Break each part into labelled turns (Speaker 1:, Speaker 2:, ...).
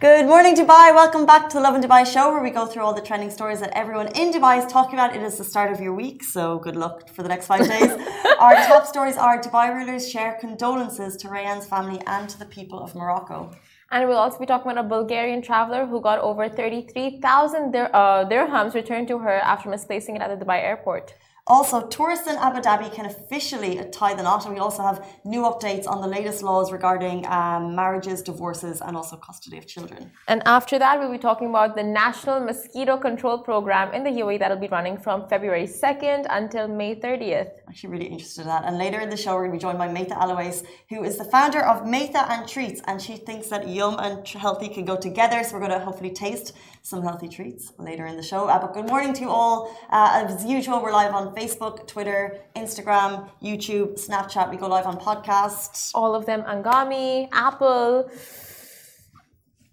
Speaker 1: Good morning, Dubai. Welcome back to the Lovin Dubai show, where we go through all the trending stories that everyone in Dubai is talking about. It is the start of your week, so good luck for the next five days. Our top stories are Dubai rulers share condolences to Rayan's family and to the people of Morocco.
Speaker 2: And we'll also be talking about a Bulgarian traveler who got over 33,000 dir- uh, dirhams returned to her after misplacing it at the Dubai airport.
Speaker 1: Also, tourists in Abu Dhabi can officially tie the knot, and we also have new updates on the latest laws regarding um, marriages, divorces, and also custody of children.
Speaker 2: And after that, we'll be talking about the National Mosquito Control Program in the UAE that'll be running from February 2nd until May 30th.
Speaker 1: Actually, really interested in that. And later in the show, we're going to be joined by Maitha Alowais, who is the founder of Maitha and Treats, and she thinks that yum and healthy can go together. So we're going to hopefully taste some healthy treats later in the show. Uh, but good morning to you all. Uh, as usual, we're live on Facebook, Twitter, Instagram, YouTube, Snapchat. We go live on podcasts.
Speaker 2: All of them Anghami, Apple,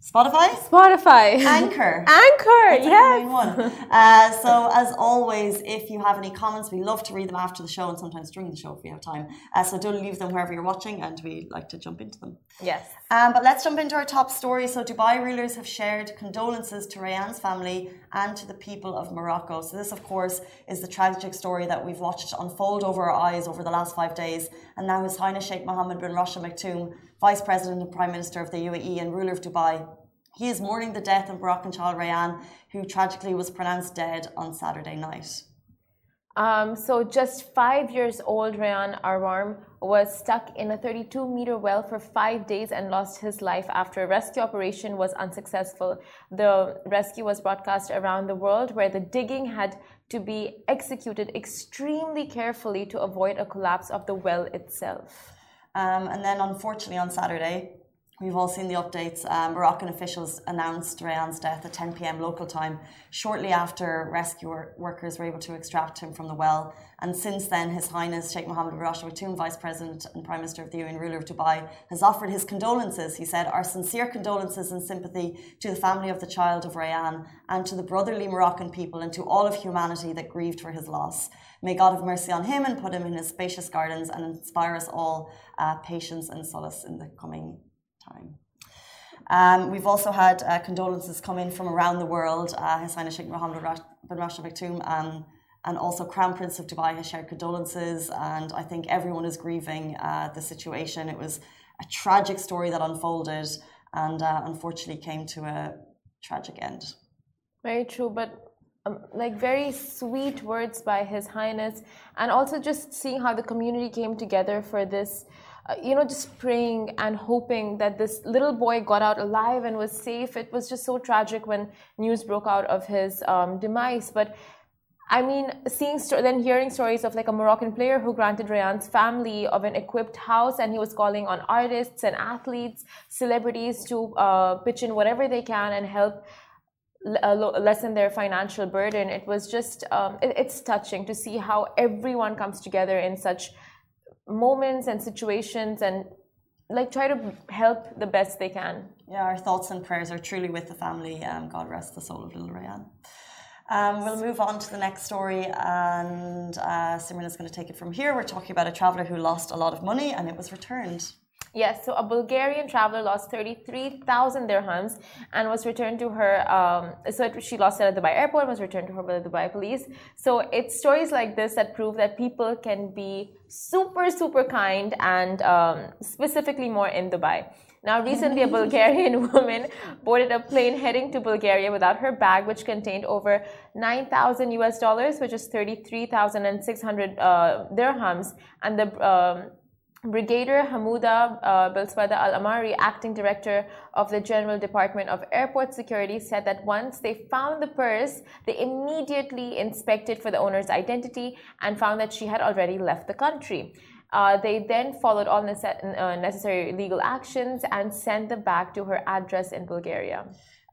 Speaker 1: Spotify?
Speaker 2: Spotify,
Speaker 1: Anchor.
Speaker 2: Anchor,
Speaker 1: That's like the
Speaker 2: yes.
Speaker 1: one. Uh, so, as always, if you have any comments, we love to read them after the show and sometimes during the show if we have time. Uh, so, do leave them wherever you're watching and we like to jump into them.
Speaker 2: Yes.
Speaker 1: Um, but let's jump into our top story. So, Dubai rulers have shared condolences to Rayan's family and to the people of Morocco. So, this, of course, is the tragic story that we've watched unfold over our eyes over the last five days. And now, His Highness Sheikh Mohammed bin Rashid Maktoum, Vice President and Prime Minister of the UAE and ruler of Dubai, he is mourning the death of Moroccan child Rayan, who tragically was pronounced dead on Saturday night.
Speaker 2: Um, so just five years old Rayan Arwarm was stuck in a 32 meter well for five days and lost his life after a rescue operation was unsuccessful. The rescue was broadcast around the world where the digging had to be executed extremely carefully to avoid a collapse of the well itself.
Speaker 1: Um, and then, unfortunately, on Saturday, We've all seen the updates. Um, Moroccan officials announced Rayan's death at 10 pm local time, shortly after rescue workers were able to extract him from the well. And since then, His Highness Sheikh Mohammed bin Rashid Al Maktoum, Vice President and Prime Minister of the and ruler of Dubai, has offered his condolences. He said, Our sincere condolences and sympathy to the family of the child of Rayan and to the brotherly Moroccan people and to all of humanity that grieved for his loss. May God have mercy on him and put him in his spacious gardens and inspire us all uh, patience and solace in the coming time. Um, we've also had uh, condolences come in from around the world. Uh, His Highness Sheikh Mohammed bin Rashid Al Maktoum um, and also Crown Prince of Dubai has shared condolences, and I think everyone is grieving uh, the situation. It was a tragic story that unfolded, and uh, unfortunately came to a tragic end.
Speaker 2: Very true, but um, like very sweet words by His Highness, and also just seeing how the community came together for this uh, you know, just praying and hoping that this little boy got out alive and was safe. It was just so tragic when news broke out of his um, demise. But I mean, seeing then hearing stories of like a Moroccan player who granted Rayan's family of an equipped house, and he was calling on artists and athletes, celebrities to uh, pitch in whatever they can and help uh, lessen their financial burden. It was just um, it, it's touching to see how everyone comes together in such moments and situations and like try to help the best they can.
Speaker 1: Yeah, our thoughts and prayers are truly with the family. Um, God rest the soul of little Rayan. Um, we'll move on to the next story, and uh, Simran is going to take it from here. We're talking about a traveler who lost a lot of money and it was returned.
Speaker 2: Yes, so a Bulgarian traveler lost 33,000 dirhams and was returned to her. Um, so it, she lost it at the Dubai airport and was returned to her by the Dubai police. So it's stories like this that prove that people can be super, super kind and um, specifically more in Dubai. Now, recently, a Bulgarian woman boarded a plane heading to Bulgaria without her bag, which contained over 9,000 US dollars, which is 33,600 uh, dirhams. And the um, Brigadier Hamouda uh, Bilswada Al Amari, acting director of the General Department of Airport Security, said that once they found the purse, they immediately inspected for the owner's identity and found that she had already left the country. Uh, they then followed all nece- uh, necessary legal actions and sent the bag to her address in Bulgaria.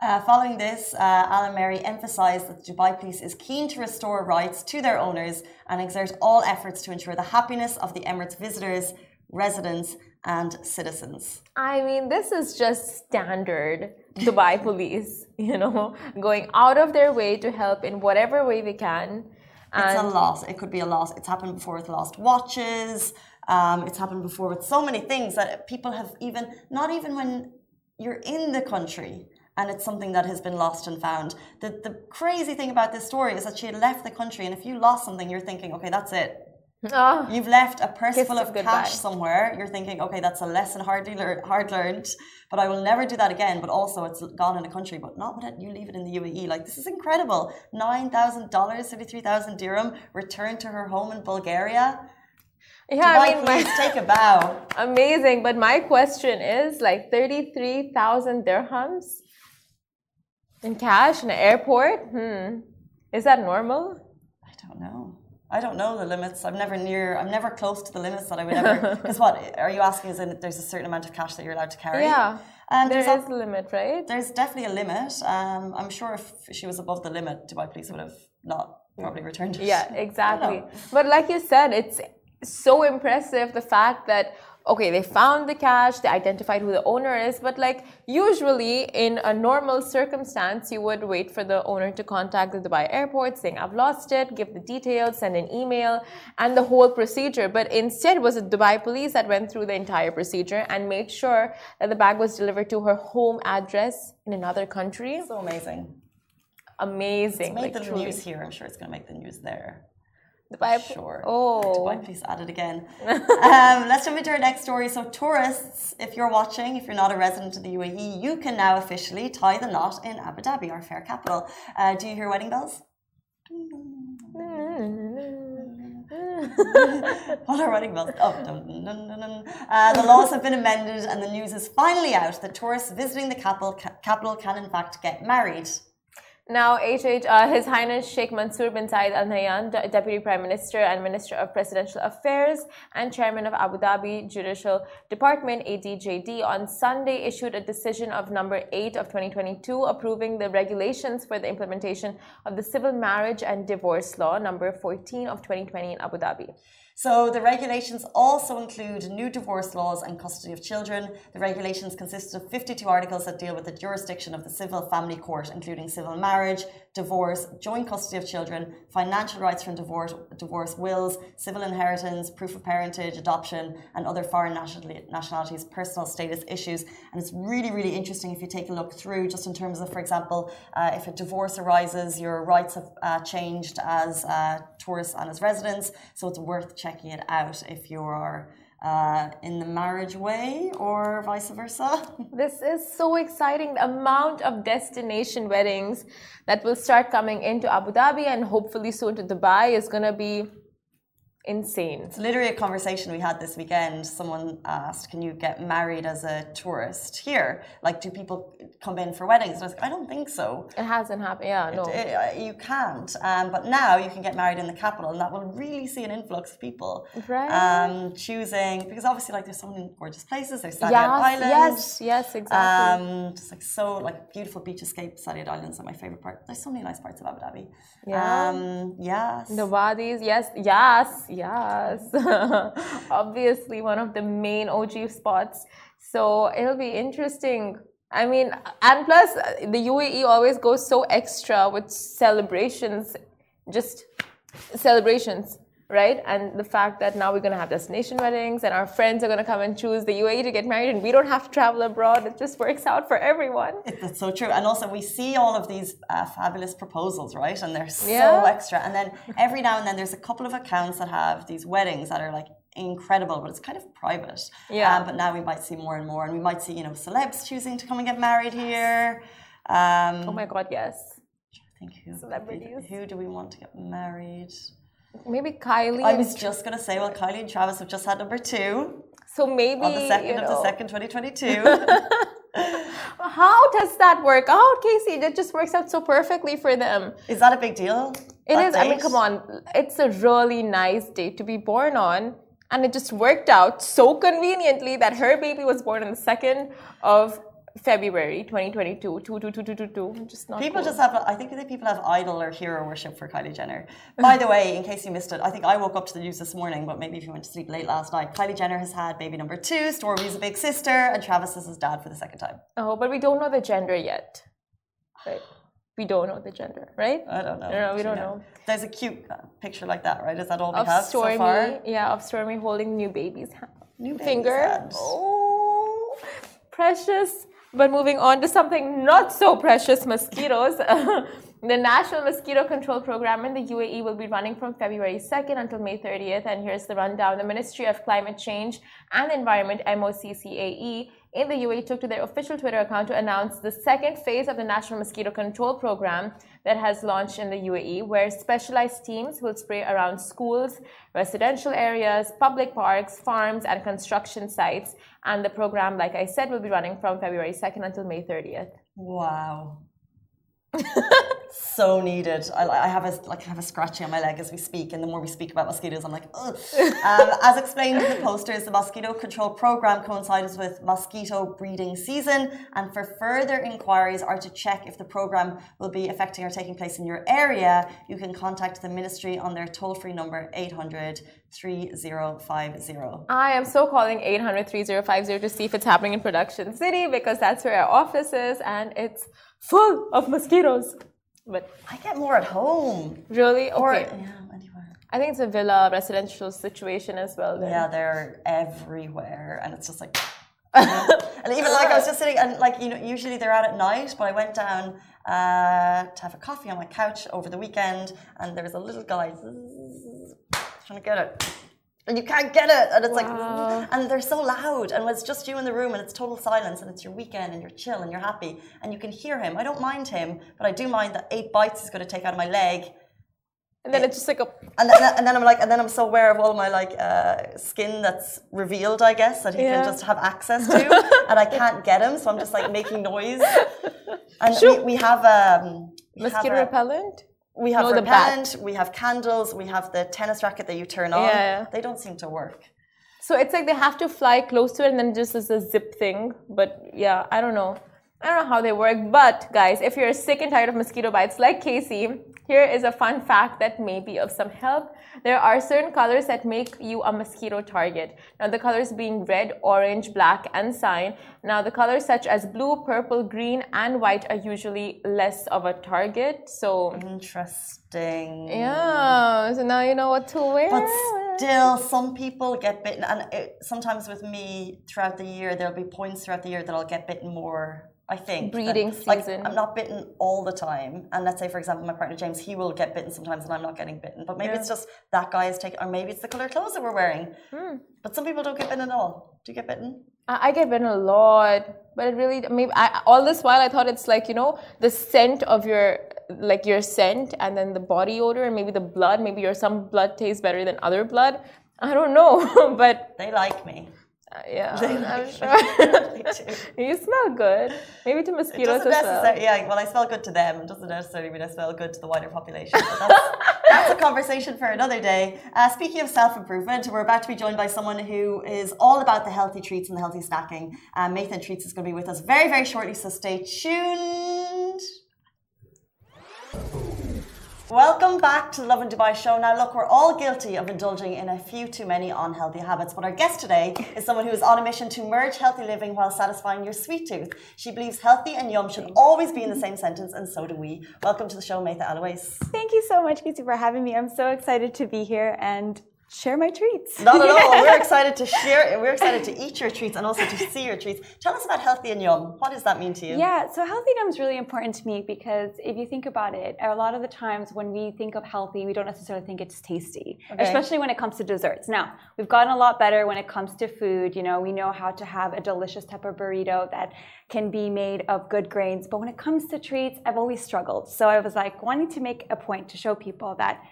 Speaker 1: Uh, following this, uh, Al Amari emphasised that the Dubai police is keen to restore rights to their owners and exert all efforts to ensure the happiness of the Emirates visitors, residents, and citizens.
Speaker 2: I mean, this is just standard Dubai police, you know, going out of their way to help in whatever way they can.
Speaker 1: it's a loss. It could be a loss. It's happened before with lost watches. Um, it's happened before with so many things that people have even, not even when you're in the country, and it's something that has been lost and found. The, the crazy thing about this story is that she had left the country, and if you lost something, you're thinking, okay, that's it.
Speaker 2: Oh,
Speaker 1: You've left a purse full
Speaker 2: of goodbye.
Speaker 1: cash somewhere. You're thinking, okay, that's a lesson hardly lear- hard learned, but I will never do that again. But also, it's gone in a country, but not when you leave it in the UAE. Like this is incredible. Nine thousand dollars, fifty three thousand dirham, returned to her home in Bulgaria.
Speaker 2: yeah,
Speaker 1: Dubai,
Speaker 2: I mean, my,
Speaker 1: take a bow.
Speaker 2: amazing. But my question is like 33,000 dirhams in cash in an airport? Hmm. Is that normal?
Speaker 1: I don't know. I don't know the limits. I'm never near. I'm never close to the limits that I would ever. Because what are you asking? Is in there's a certain amount of cash that you're allowed to carry?
Speaker 2: Yeah.
Speaker 1: and there's
Speaker 2: is a limit, right?
Speaker 1: There's definitely a limit. Um, I'm sure if she was above the limit, Dubai police would have not probably returned it.
Speaker 2: Yeah, exactly. But like you said, it's so impressive the fact that okay, they found the cash, they identified who the owner is, but like usually in a normal circumstance, you would wait for the owner to contact the Dubai airport saying, I've lost it, give the details, send an email, and the whole procedure. But instead, it was the Dubai police that went through the entire procedure and made sure that the bag was delivered to her home address in another country.
Speaker 1: So amazing.
Speaker 2: Amazing.
Speaker 1: Made
Speaker 2: like,
Speaker 1: the
Speaker 2: truly.
Speaker 1: news here. I'm sure it's going to make the news there.
Speaker 2: Dubai,
Speaker 1: Sure.
Speaker 2: Oh.
Speaker 1: Dubai police at it again. um, let's jump into our next story. So, tourists, if you're watching, if you're not a resident of the UAE, you can now officially tie the knot in Abu Dhabi, our fair capital. Uh, do you hear wedding bells? what are wedding bells? Oh, dun, dun, dun. Uh, the laws have been amended, and the news is finally out that tourists visiting the capital, ca- capital can, in fact, get married.
Speaker 2: Now, HH, uh, His Highness Sheikh Mansour bin Zayed Al Nahyan, De- Deputy Prime Minister and Minister of Presidential Affairs and Chairman of Abu Dhabi Judicial Department (ADJD), on Sunday issued a decision of number 8 of 2022 approving the regulations for the implementation of the Civil Marriage and Divorce Law number 14 of 2020 in Abu Dhabi.
Speaker 1: So the regulations also include new divorce laws and custody of children. The regulations consist of 52 articles that deal with the jurisdiction of the civil family court, including civil marriage, divorce, joint custody of children, financial rights from divorce, divorce wills, civil inheritance, proof of parentage, adoption, and other foreign nationalities' personal status issues. And it's really, really interesting if you take a look through, just in terms of, for example, uh, if a divorce arises, your rights have uh, changed as uh, tourists and as residents. So it's worth checking it out if you're uh, in the marriage way or vice versa.
Speaker 2: This is so exciting. The amount of destination weddings that will start coming into Abu Dhabi and hopefully soon to Dubai is going to be insane.
Speaker 1: It's literally a conversation we had this weekend. Someone asked, "Can you get married as a tourist here? Like, do people come in for weddings?" And I was like, "I don't think so.
Speaker 2: It hasn't happened. Yeah, no.
Speaker 1: It- uh, you can't. Um, but now you can get married in the capital, and that will really see an influx of people
Speaker 2: Right.
Speaker 1: um, choosing because obviously, like, there's so many gorgeous places. There's Saadiyat
Speaker 2: yes,
Speaker 1: Island.
Speaker 2: yes, yes, exactly.
Speaker 1: Um, just like so, like beautiful beach escape. Saadiyat Islands are my favorite part. There's so many nice parts of Abu Dhabi.
Speaker 2: Yeah.
Speaker 1: Um, yes.
Speaker 2: the wadis, yes, yes, yes. Obviously, one of the main OG spots. So it'll be interesting. I mean, and plus, the UAE always goes so extra with celebrations, just celebrations, right? And the fact that now we're going to have destination weddings and our friends are going to come and choose the UAE to get married and we don't have to travel abroad. It just works out for everyone.
Speaker 1: That's so true. And also, we see all of these uh, fabulous proposals, right? And they're so
Speaker 2: Yeah.
Speaker 1: extra. And then every now and then, there's a couple of accounts that have these weddings that are like incredible, but it's kind of private.
Speaker 2: Yeah.
Speaker 1: Um, but now we might see more and more, and we might see, you know, celebs choosing to come and get married here. Um,
Speaker 2: Oh my God, yes.
Speaker 1: I think who,
Speaker 2: Celebrities.
Speaker 1: Who do we want to get married?
Speaker 2: Maybe Kylie.
Speaker 1: I was just going to say, well, Kylie and Travis have just had number two
Speaker 2: so maybe
Speaker 1: on the second of the second, 2022.
Speaker 2: How does that work out, Casey? That just works out so perfectly for them.
Speaker 1: Is that a big deal?
Speaker 2: It
Speaker 1: is.
Speaker 2: Is. I mean, come on. It's a really nice date to be born on. And it just worked out so conveniently that her baby was born on the 2nd of February 2022. Two, two, two, two, two, two. Just not
Speaker 1: People
Speaker 2: cool.
Speaker 1: just have, I think that people have idol or hero worship for Kylie Jenner. By the way, in case you missed it, I think I woke up to the news this morning, but maybe if you went to sleep late last night, Kylie Jenner has had baby number two, Stormi's a big sister, and Travis is his dad for the second time.
Speaker 2: Oh, but we don't know the gender yet. Right. We don't know the gender, right?
Speaker 1: I don't know.
Speaker 2: No, we don't know.
Speaker 1: There's a cute uh, picture like that, right? Is that all we
Speaker 2: Of
Speaker 1: have
Speaker 2: Stormi,
Speaker 1: so far?
Speaker 2: yeah, of Stormi holding new baby's hand.
Speaker 1: New baby's
Speaker 2: finger.
Speaker 1: hand.
Speaker 2: Oh, precious. But moving on to something not so precious mosquitoes. the National Mosquito Control Program in the UAE will be running from February 2nd until May 30th. And here's the rundown. The Ministry of Climate Change and Environment, MOCCAE, in the UAE took to their official Twitter account to announce the second phase of the National Mosquito Control Program that has launched in the UAE, where specialized teams will spray around schools, residential areas, public parks, farms, and construction sites. And the program, like I said, will be running from February 2nd until May 30th.
Speaker 1: Wow. so needed. I, I, have a like I have a scratchy on my leg as we speak, and the more we speak about mosquitoes, I'm like, ugh. Um, as explained in the posters, the mosquito control program coincides with mosquito breeding season, and for further inquiries or to check if the program will be affecting or taking place in your area, you can contact the ministry on their toll-free number 800 3050.
Speaker 2: I am so calling 800 3050 to see if it's happening in Production City because that's where our office is, and it's full of mosquitoes. But
Speaker 1: I get more at home.
Speaker 2: Really? Okay. Or,
Speaker 1: yeah, anywhere.
Speaker 2: I think it's a villa residential situation as well. Then.
Speaker 1: Yeah, they're everywhere, and it's just like. and even like I was just sitting and like you know usually they're out at night, but I went down uh, to have a coffee on my couch over the weekend, and there was a little guy trying to get it and you can't get it and it's wow. like and they're so loud and it's just you in the room and it's total silence and it's your weekend and you're chill and you're happy and you can hear him i don't mind him but i do mind that eight bites is going to take out of my leg
Speaker 2: and then it's just like a
Speaker 1: and then, and then i'm like and then i'm so aware of all my like uh, skin that's revealed i guess that he yeah. can just have access to and i can't get him so i'm just like making noise and sure. we, we have um
Speaker 2: we mosquito have a, repellent
Speaker 1: we have no, repellent, we have candles, we have the tennis racket that you turn on. Yeah. They don't seem to work.
Speaker 2: So it's like they have to fly close to it and then just as a zip thing. But yeah, I don't know. I don't know how they work. But guys, if you're sick and tired of mosquito bites like Casey, here is a fun fact that may be of some help. There are certain colors that make you a mosquito target. Now, the colors being red, orange, black, and cyan. Now, the colors such as blue, purple, green, and white are usually less of a target. So,
Speaker 1: interesting.
Speaker 2: Yeah. So now you know what to wear.
Speaker 1: But still, some people get bitten, and it, sometimes with me throughout the year, there'll be points throughout the year that I'll get bitten more I think
Speaker 2: breeding
Speaker 1: that,
Speaker 2: season.
Speaker 1: Like, I'm not bitten all the time, and let's say, for example, my partner James, he will get bitten sometimes, and I'm not getting bitten. But maybe yeah. it's just that guy is taking, or maybe it's the color clothes that we're wearing. Hmm. But some people don't get bitten at all. Do you get bitten?
Speaker 2: I get bitten a lot, but it really maybe I, all this while I thought it's like you know the scent of your like your scent and then the body odor and maybe the blood. Maybe your some blood tastes better than other blood. I don't know, but
Speaker 1: they like me.
Speaker 2: Uh, yeah, I'm sure. you smell good. Maybe to mosquitoes as well.
Speaker 1: Yeah, well, I smell good to them. It doesn't necessarily mean I smell good to the wider population. That's, that's, a conversation for another day. Uh, speaking of self improvement, we're about to be joined by someone who is all about the healthy treats and the healthy snacking. Um, Maitha and Treats is going to be with us very, very shortly, so stay tuned. Welcome back to the Lovin Dubai show. Now, look, we're all guilty of indulging in a few too many unhealthy habits, but our guest today is someone who is on a mission to merge healthy living while satisfying your sweet tooth. She believes healthy and yum should always be in the same sentence, and so do we. Welcome to the show, Maitha Alowais.
Speaker 3: Thank you so much, Casey, for having me. I'm so excited to be here and share my treats.
Speaker 1: Not at all. We're excited to share. We're excited to eat your treats and also to see your treats. Tell us about healthy and yum. What does that mean to you?
Speaker 3: Yeah, so healthy and yum is really important to me because if you think about it, a lot of the times when we think of healthy, we don't necessarily think it's tasty, okay. especially when it comes to desserts. Now, we've gotten a lot better when it comes to food. You know, we know how to have a delicious type of burrito that can be made of good grains. But when it comes to treats, I've always struggled. So I was like wanting to make a point to show people that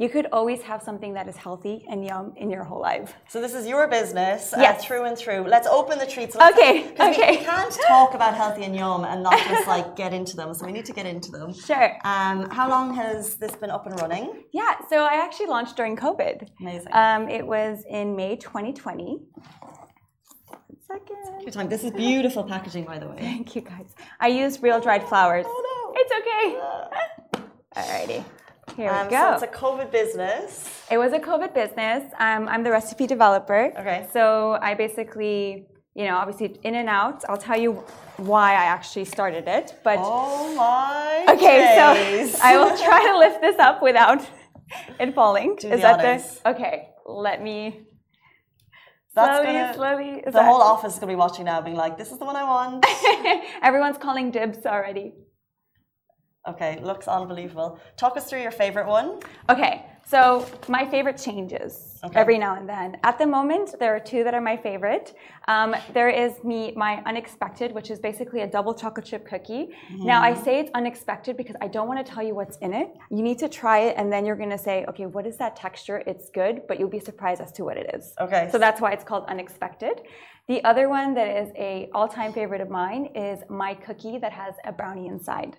Speaker 3: you could always have something that is healthy and yum in your whole life.
Speaker 1: So this is your business, uh,
Speaker 3: yes.
Speaker 1: Uh, through and through. Let's open the treats.
Speaker 3: Let's okay, okay.
Speaker 1: We, we, can't talk about healthy and yum and not just like get into them. So we need to get into them.
Speaker 3: Sure.
Speaker 1: Um, how long has this been up and running?
Speaker 3: Yeah, so I actually launched during COVID.
Speaker 1: Amazing.
Speaker 3: Um, it was in May 2020.
Speaker 1: Second. Your time. This is beautiful packaging, by the way.
Speaker 3: Thank you, guys. I use real dried flowers.
Speaker 1: Oh no!
Speaker 3: It's okay. Alrighty. Here
Speaker 1: um,
Speaker 3: we go.
Speaker 1: So it's a COVID business.
Speaker 3: It was a COVID business. Um, I'm the recipe developer.
Speaker 1: Okay.
Speaker 3: So I basically, you know, obviously in and out. I'll tell you why I actually started it. But
Speaker 1: oh my.
Speaker 3: Okay, days. so I will try to lift this up without it falling.
Speaker 1: Do Is that honors.
Speaker 3: the okay? Let me That's slowly, gonna, slowly.
Speaker 1: the that... whole office is gonna be watching now, being like, "This is the one I want."
Speaker 3: Everyone's calling dibs already.
Speaker 1: Okay, looks unbelievable. Talk us through your favorite one.
Speaker 3: Okay, so my favorite changes okay. every now and then. At the moment, there are two that are my favorite. Um, there is me my unexpected, which is basically a double chocolate chip cookie. Mm. Now I say it's unexpected because I don't want to tell you what's in it. You need to try it, and then you're going to say, okay, what is that texture? It's good, but you'll be surprised as to what it is.
Speaker 1: Okay.
Speaker 3: So that's why it's called unexpected. The other one that is a all-time favorite of mine is my cookie that has a brownie inside.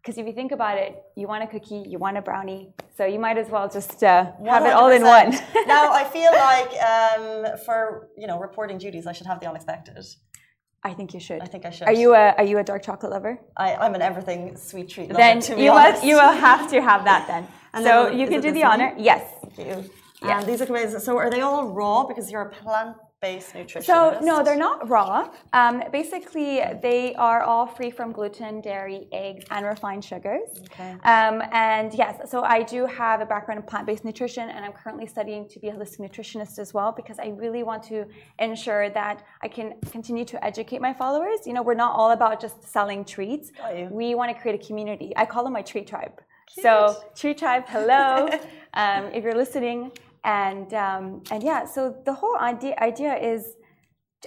Speaker 3: Because if you think about it, you want a cookie, you want a brownie, so you might as well just uh, have it all in one.
Speaker 1: now, I feel like um, for you know reporting duties, I should have the unexpected.
Speaker 3: I think you should.
Speaker 1: I think I should.
Speaker 3: Are you a Are you a dark chocolate lover?
Speaker 1: I, am an everything sweet treat
Speaker 3: lover. Then
Speaker 1: you
Speaker 3: must you will have to have that then. And so then, you can do the honor. Yes.
Speaker 1: Thank you. Yes. And these are amazing. So are they all raw because you're a plant based nutritionist?
Speaker 3: So no, they're not raw. Um, basically, they are all free from gluten, dairy, eggs, and refined sugars. Okay. Um, and yes, so I do have a background in plant-based nutrition, and I'm currently studying to be a holistic nutritionist as well because I really want to ensure that I can continue to educate my followers. You know, we're not all about just selling treats. We want to create a community. I call them my treat tribe. Cute. So, treat tribe, hello. um, if you're listening, and um, and yeah, so the whole idea idea is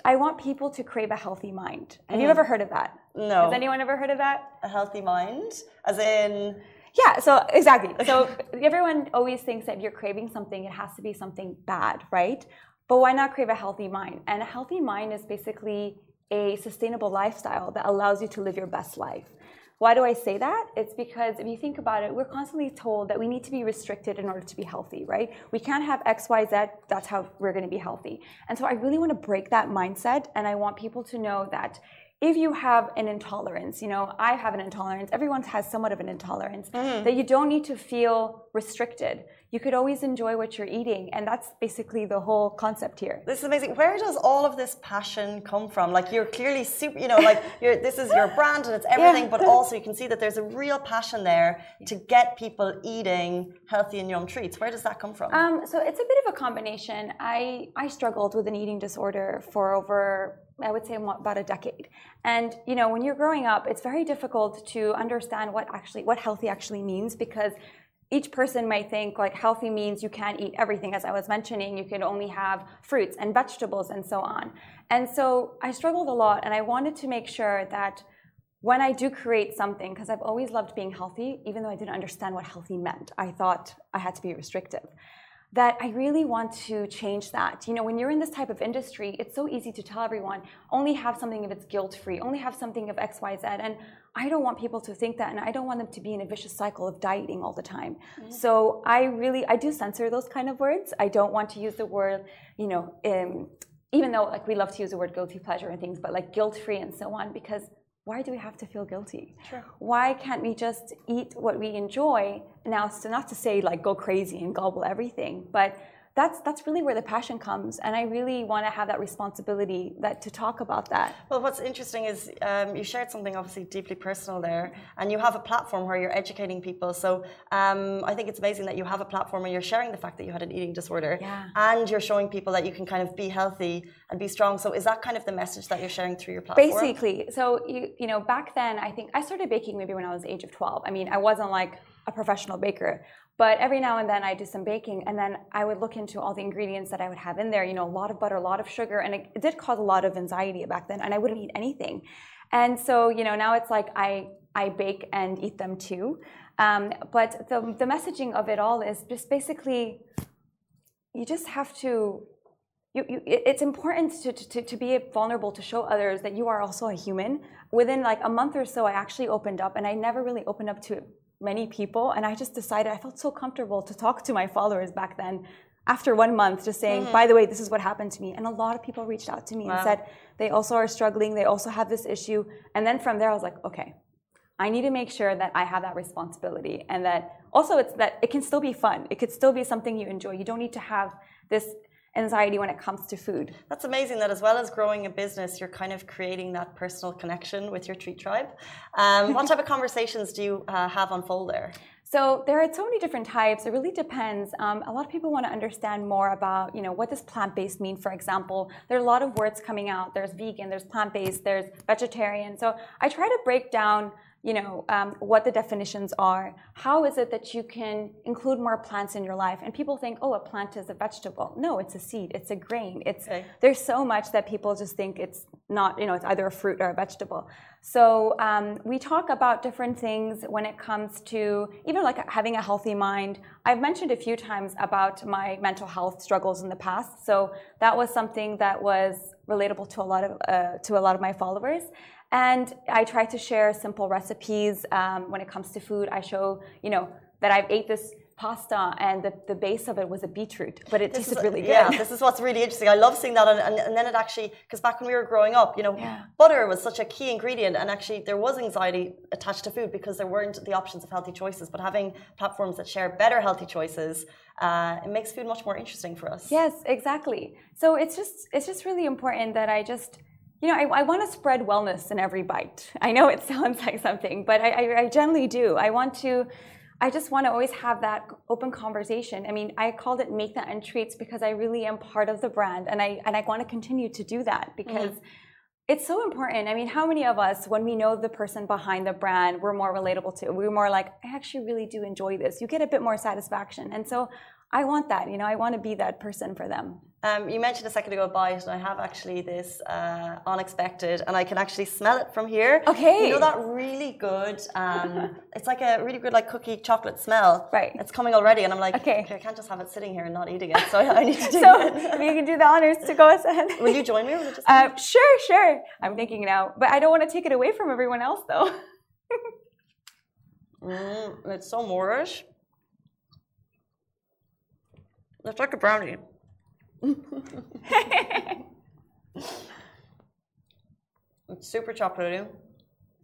Speaker 3: I want people to crave a healthy mind. Have mm. you ever heard of that?
Speaker 1: No.
Speaker 3: Has anyone ever heard of that?
Speaker 1: A healthy mind, as in.
Speaker 3: Yeah, so exactly. So everyone always thinks that if you're craving something, it has to be something bad, right? But why not crave a healthy mind? And a healthy mind is basically a sustainable lifestyle that allows you to live your best life. Why do I say that? It's because if you think about it, we're constantly told that we need to be restricted in order to be healthy, right? We can't have X, Y, Z, that's how we're going to be healthy. And so I really want to break that mindset and I want people to know that if you have an intolerance, you know, I have an intolerance, everyone has somewhat of an intolerance, mm. that you don't need to feel restricted you could always enjoy what you're eating. And that's basically the whole concept here.
Speaker 1: This is amazing. Where does all of this passion come from? Like you're clearly super, you know, like you're, this is your brand and it's everything, yeah. but also you can see that there's a real passion there to get people eating healthy and yum treats. Where does that come from?
Speaker 3: Um, so it's a bit of a combination. I, I struggled with an eating disorder for over I would say about a decade. And you know, when you're growing up, it's very difficult to understand what actually what healthy actually means because each person might think like healthy means you can't eat everything as i was mentioning you can only have fruits and vegetables and so on and so i struggled a lot and i wanted to make sure that when i do create something because i've always loved being healthy even though i didn't understand what healthy meant i thought i had to be restrictive that I really want to change that. You know, when you're in this type of industry, it's so easy to tell everyone, only have something if it's guilt free, only have something of X, Y, Z. And I don't want people to think that, and I don't want them to be in a vicious cycle of dieting all the time. Mm-hmm. So I really, I do censor those kind of words. I don't want to use the word, you know, um, even though like we love to use the word guilty pleasure and things, but like guilt free and so on, because why do we have to feel guilty?
Speaker 1: Sure.
Speaker 3: Why can't we just eat what we enjoy? Now, so not to say like go crazy and gobble everything, but that's that's really where the passion comes and i really want to have that responsibility that to talk about that.
Speaker 1: Well what's interesting is um, you shared something obviously deeply personal there and you have a platform where you're educating people. So um, i think it's amazing that you have a platform where you're sharing the fact that you had an eating disorder
Speaker 3: yeah.
Speaker 1: and you're showing people that you can kind of be healthy and be strong. So is that kind of the message that you're sharing through your platform?
Speaker 3: Basically so you you know back then i think i started baking maybe when i was the age of 12 i mean i wasn't like a professional baker but every now and then I do some baking, and then I would look into all the ingredients that I would have in there. You know, a lot of butter, a lot of sugar, and it, it did cause a lot of anxiety back then. And I wouldn't eat anything. And so, you know, now it's like I I bake and eat them too. Um, but the the messaging of it all is just basically, you just have to. You, you, it's important to, to, to be vulnerable to show others that you are also a human. Within like a month or so, I actually opened up, and I never really opened up to many people. And I just decided I felt so comfortable to talk to my followers back then after one month, just saying, mm-hmm. by the way, this is what happened to me. And a lot of people reached out to me wow. and said they also are struggling, they also have this issue. And then from there, I was like, okay, I need to make sure that I have that responsibility and that also it's that it can still be fun. It could still be something you enjoy. You don't need to have this anxiety when it comes to food.
Speaker 1: That's amazing that as well as growing a business, you're kind of creating that personal connection with your treat tribe. Um, what type of conversations do you uh, have unfold there?
Speaker 3: So there are so many different types. It really depends. Um, a lot of people want to understand more about, you know, what does plant-based mean? For example, there are a lot of words coming out. There's vegan, there's plant-based, there's vegetarian. So I try to break down you know um, what the definitions are. How is it that you can include more plants in your life? And people think oh a plant is a vegetable. No it's a seed it's a grain. It's okay. there's so much that people just think it's not you know it's either a fruit or a vegetable. So um, we talk about different things when it comes to even like having a healthy mind. I've mentioned a few times about my mental health struggles in the past. So that was something that was relatable to a lot of uh, to a lot of my followers and I try to share simple recipes um, when it comes to food. I show, you know, that I've ate this pasta and the, the base of it was a beetroot, but it this tasted is, really good.
Speaker 1: Yeah, this is what's really interesting. I love seeing that. And, and, and then it actually, because back when we were growing up, you know, yeah. butter was such a key ingredient. And actually, there was anxiety attached to food because there weren't the options of healthy choices. But having platforms that share better healthy choices, uh, it makes food much more interesting for us.
Speaker 3: Yes, exactly. So it's just, it's just really important that I just, you know, I, I want to spread wellness in every bite. I know it sounds like something, but I, I, I generally do. I want to, I just want to always have that open conversation. I mean, I called it Maitha and Treats because I really am part of the brand, and I and I want to continue to do that because. Mm-hmm. It's so important. I mean, how many of us, when we know the person behind the brand, we're more relatable to? We're more like, I actually really do enjoy this. You get a bit more satisfaction. And so I want that. You know, I want to be that person for them.
Speaker 1: Um, you mentioned a second ago a bite, and I have actually this uh, unexpected, and I can actually smell it from here.
Speaker 3: Okay.
Speaker 1: You know that really good. Um, it's like a really good like cookie chocolate smell.
Speaker 3: Right.
Speaker 1: It's coming already, and I'm like,
Speaker 3: okay,
Speaker 1: okay I can't just have it sitting here and not eating it. So I need to do
Speaker 3: it. so you can do the honors to go ahead.
Speaker 1: Will you join me? Or
Speaker 3: just uh, sure, sure. I'm thinking now, but I don't want to take it away from everyone else, though.
Speaker 1: mm, it's so moreish. It's like a brownie. it's super chocolatey.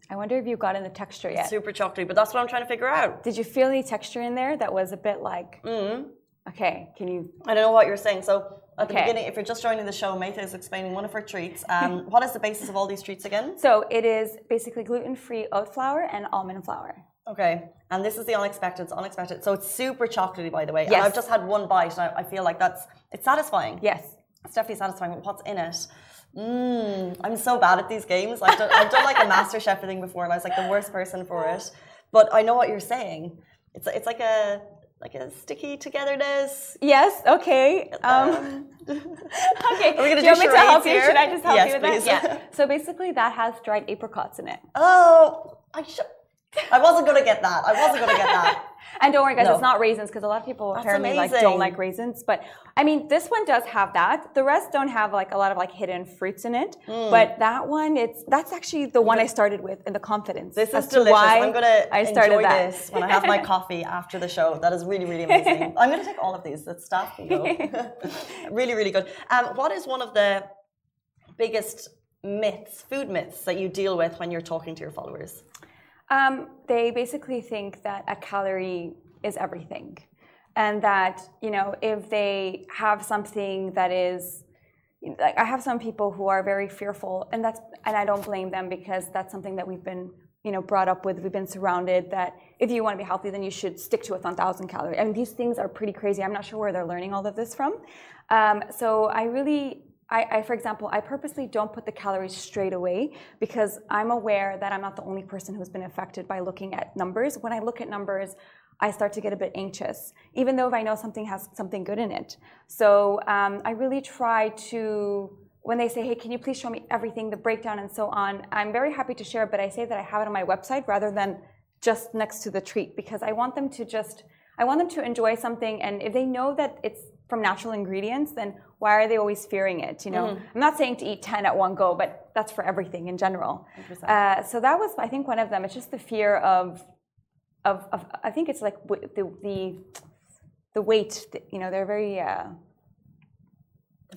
Speaker 3: I wonder if you've gotten the texture yet.
Speaker 1: It's super chocolatey, but that's what I'm trying to figure out.
Speaker 3: Did you feel any texture in there that was a bit like?
Speaker 1: Mm.
Speaker 3: Okay, can you?
Speaker 1: I don't know what you're saying. So at the beginning, if you're just joining the show, Maitha is explaining one of her treats. Um, what is the basis of all these treats again?
Speaker 3: So it is basically gluten-free oat flour and almond flour.
Speaker 1: Okay, and this is the unexpected. It's unexpected. So it's super chocolatey, by the way.
Speaker 3: Yes.
Speaker 1: And I've just had one bite, and I, I feel like that's it's satisfying.
Speaker 3: Yes,
Speaker 1: it's definitely satisfying. But what's in it? Mmm, I'm so bad at these games. I've done, I've done like a Master Chef thing before, and I was like the worst person for it. But I know what you're saying. It's it's like a like a sticky togetherness.
Speaker 3: Yes. Okay. Um, um okay. Are we gonna do, do you want me to help here? you? Should I just help
Speaker 1: yes,
Speaker 3: you with
Speaker 1: please.
Speaker 3: that? Yeah. So basically, that has dried apricots in it.
Speaker 1: Oh, I should. I wasn't gonna get that. I wasn't gonna get that.
Speaker 3: and don't worry, guys, no. it's not raisins because a lot of people That's apparently amazing. like don't like raisins. But I mean, this one does have that. The rest don't have like a lot of like hidden fruits in it. Mm. But that one, it's that's actually the one I started with in the confidence.
Speaker 1: This is delicious. I'm gonna I started enjoy that. this when I have my coffee after the show. That is really really amazing. I'm gonna take all of these. That stuff can go. really really good. Um, what is one of the biggest myths, food myths that you deal with when you're talking to your followers?
Speaker 3: Um, they basically think that a calorie is everything, and that you know if they have something that is like I have some people who are very fearful, and that's and I don't blame them because that's something that we've been you know brought up with. We've been surrounded that if you want to be healthy, then you should stick to a 1,000 calorie. I mean, these things are pretty crazy. I'm not sure where they're learning all of this from. Um, so I really I, I, for example, I purposely don't put the calories straight away because I'm aware that I'm not the only person who's been affected by looking at numbers. When I look at numbers, I start to get a bit anxious, even though if I know something has something good in it. So um, I really try to, when they say, hey, can you please show me everything, the breakdown and so on, I'm very happy to share, but I say that I have it on my website rather than just next to the treat because I want them to just, I want them to enjoy something. And if they know that it's from natural ingredients, then why are they always fearing it? You know, mm-hmm. I'm not saying to eat 10 at one go, but that's for everything in general. Uh, so that was, I think, one of them. It's just the fear of, of, of I think it's like the, the, the weight, you know, they're very, uh,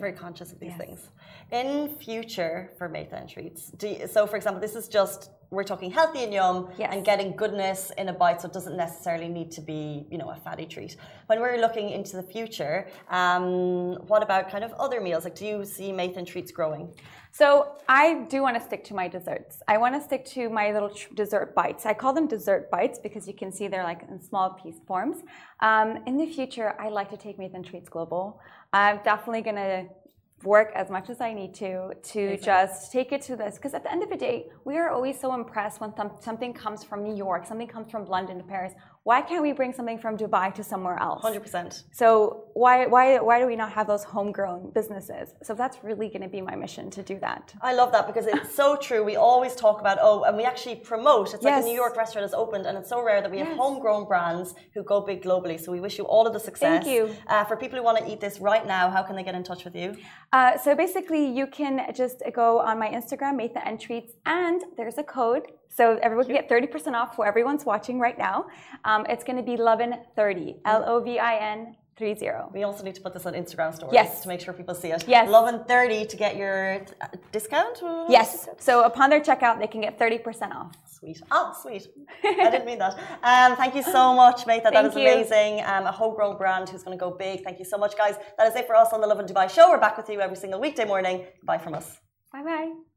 Speaker 1: very conscious of these yes. things. In future for Maitha and treats, you, so for example, this is just we're talking healthy and yum yes. and getting goodness in a bite, so it doesn't necessarily need to be you know a fatty treat. When we're looking into the future, um, what about kind of other meals? Like, do you see Maitha and treats growing?
Speaker 3: So I do want to stick to my desserts. I want to stick to my little dessert bites. I call them dessert bites because you can see they're like in small piece forms. Um, in the future, I'd like to take Maitha and Treats global. I'm definitely going to work as much as I need to to exactly. just take it to this because at the end of the day we are always so impressed when th- something comes from New York something comes from London to Paris why can't we bring something from Dubai to somewhere else?
Speaker 1: 100%.
Speaker 3: So why, why, why do we not have those homegrown businesses? So that's really going to be my mission to do that.
Speaker 1: I love that because it's so true. We always talk about, oh, and we actually promote. It's yes. like a New York restaurant has opened and it's so rare that we have homegrown brands who go big globally. So we wish you all of the success.
Speaker 3: Thank you.
Speaker 1: Uh, for people who want to eat this right now, how can they get in touch with you?
Speaker 3: Uh, so basically you can just go on my Instagram, Maitha and Treats, and there's a code so everyone can get 30% off for everyone's watching right now. Um, it's going to be Lovin30, L-O-V-I-N 30.
Speaker 1: We also need to put this on Instagram stories
Speaker 3: yes.
Speaker 1: to make sure people see it.
Speaker 3: Yes.
Speaker 1: Lovin30 to get your uh, discount?
Speaker 3: Yes. So upon their checkout, they can get 30% off.
Speaker 1: Sweet. Oh, sweet. I didn't mean that. Um, thank you so much, mate. That, that is amazing. Um, a homegrown brand who's going to go big. Thank you so much, guys. That is it for us on the Lovin Dubai show. We're back with you every single weekday morning. Bye from us.
Speaker 3: Bye bye.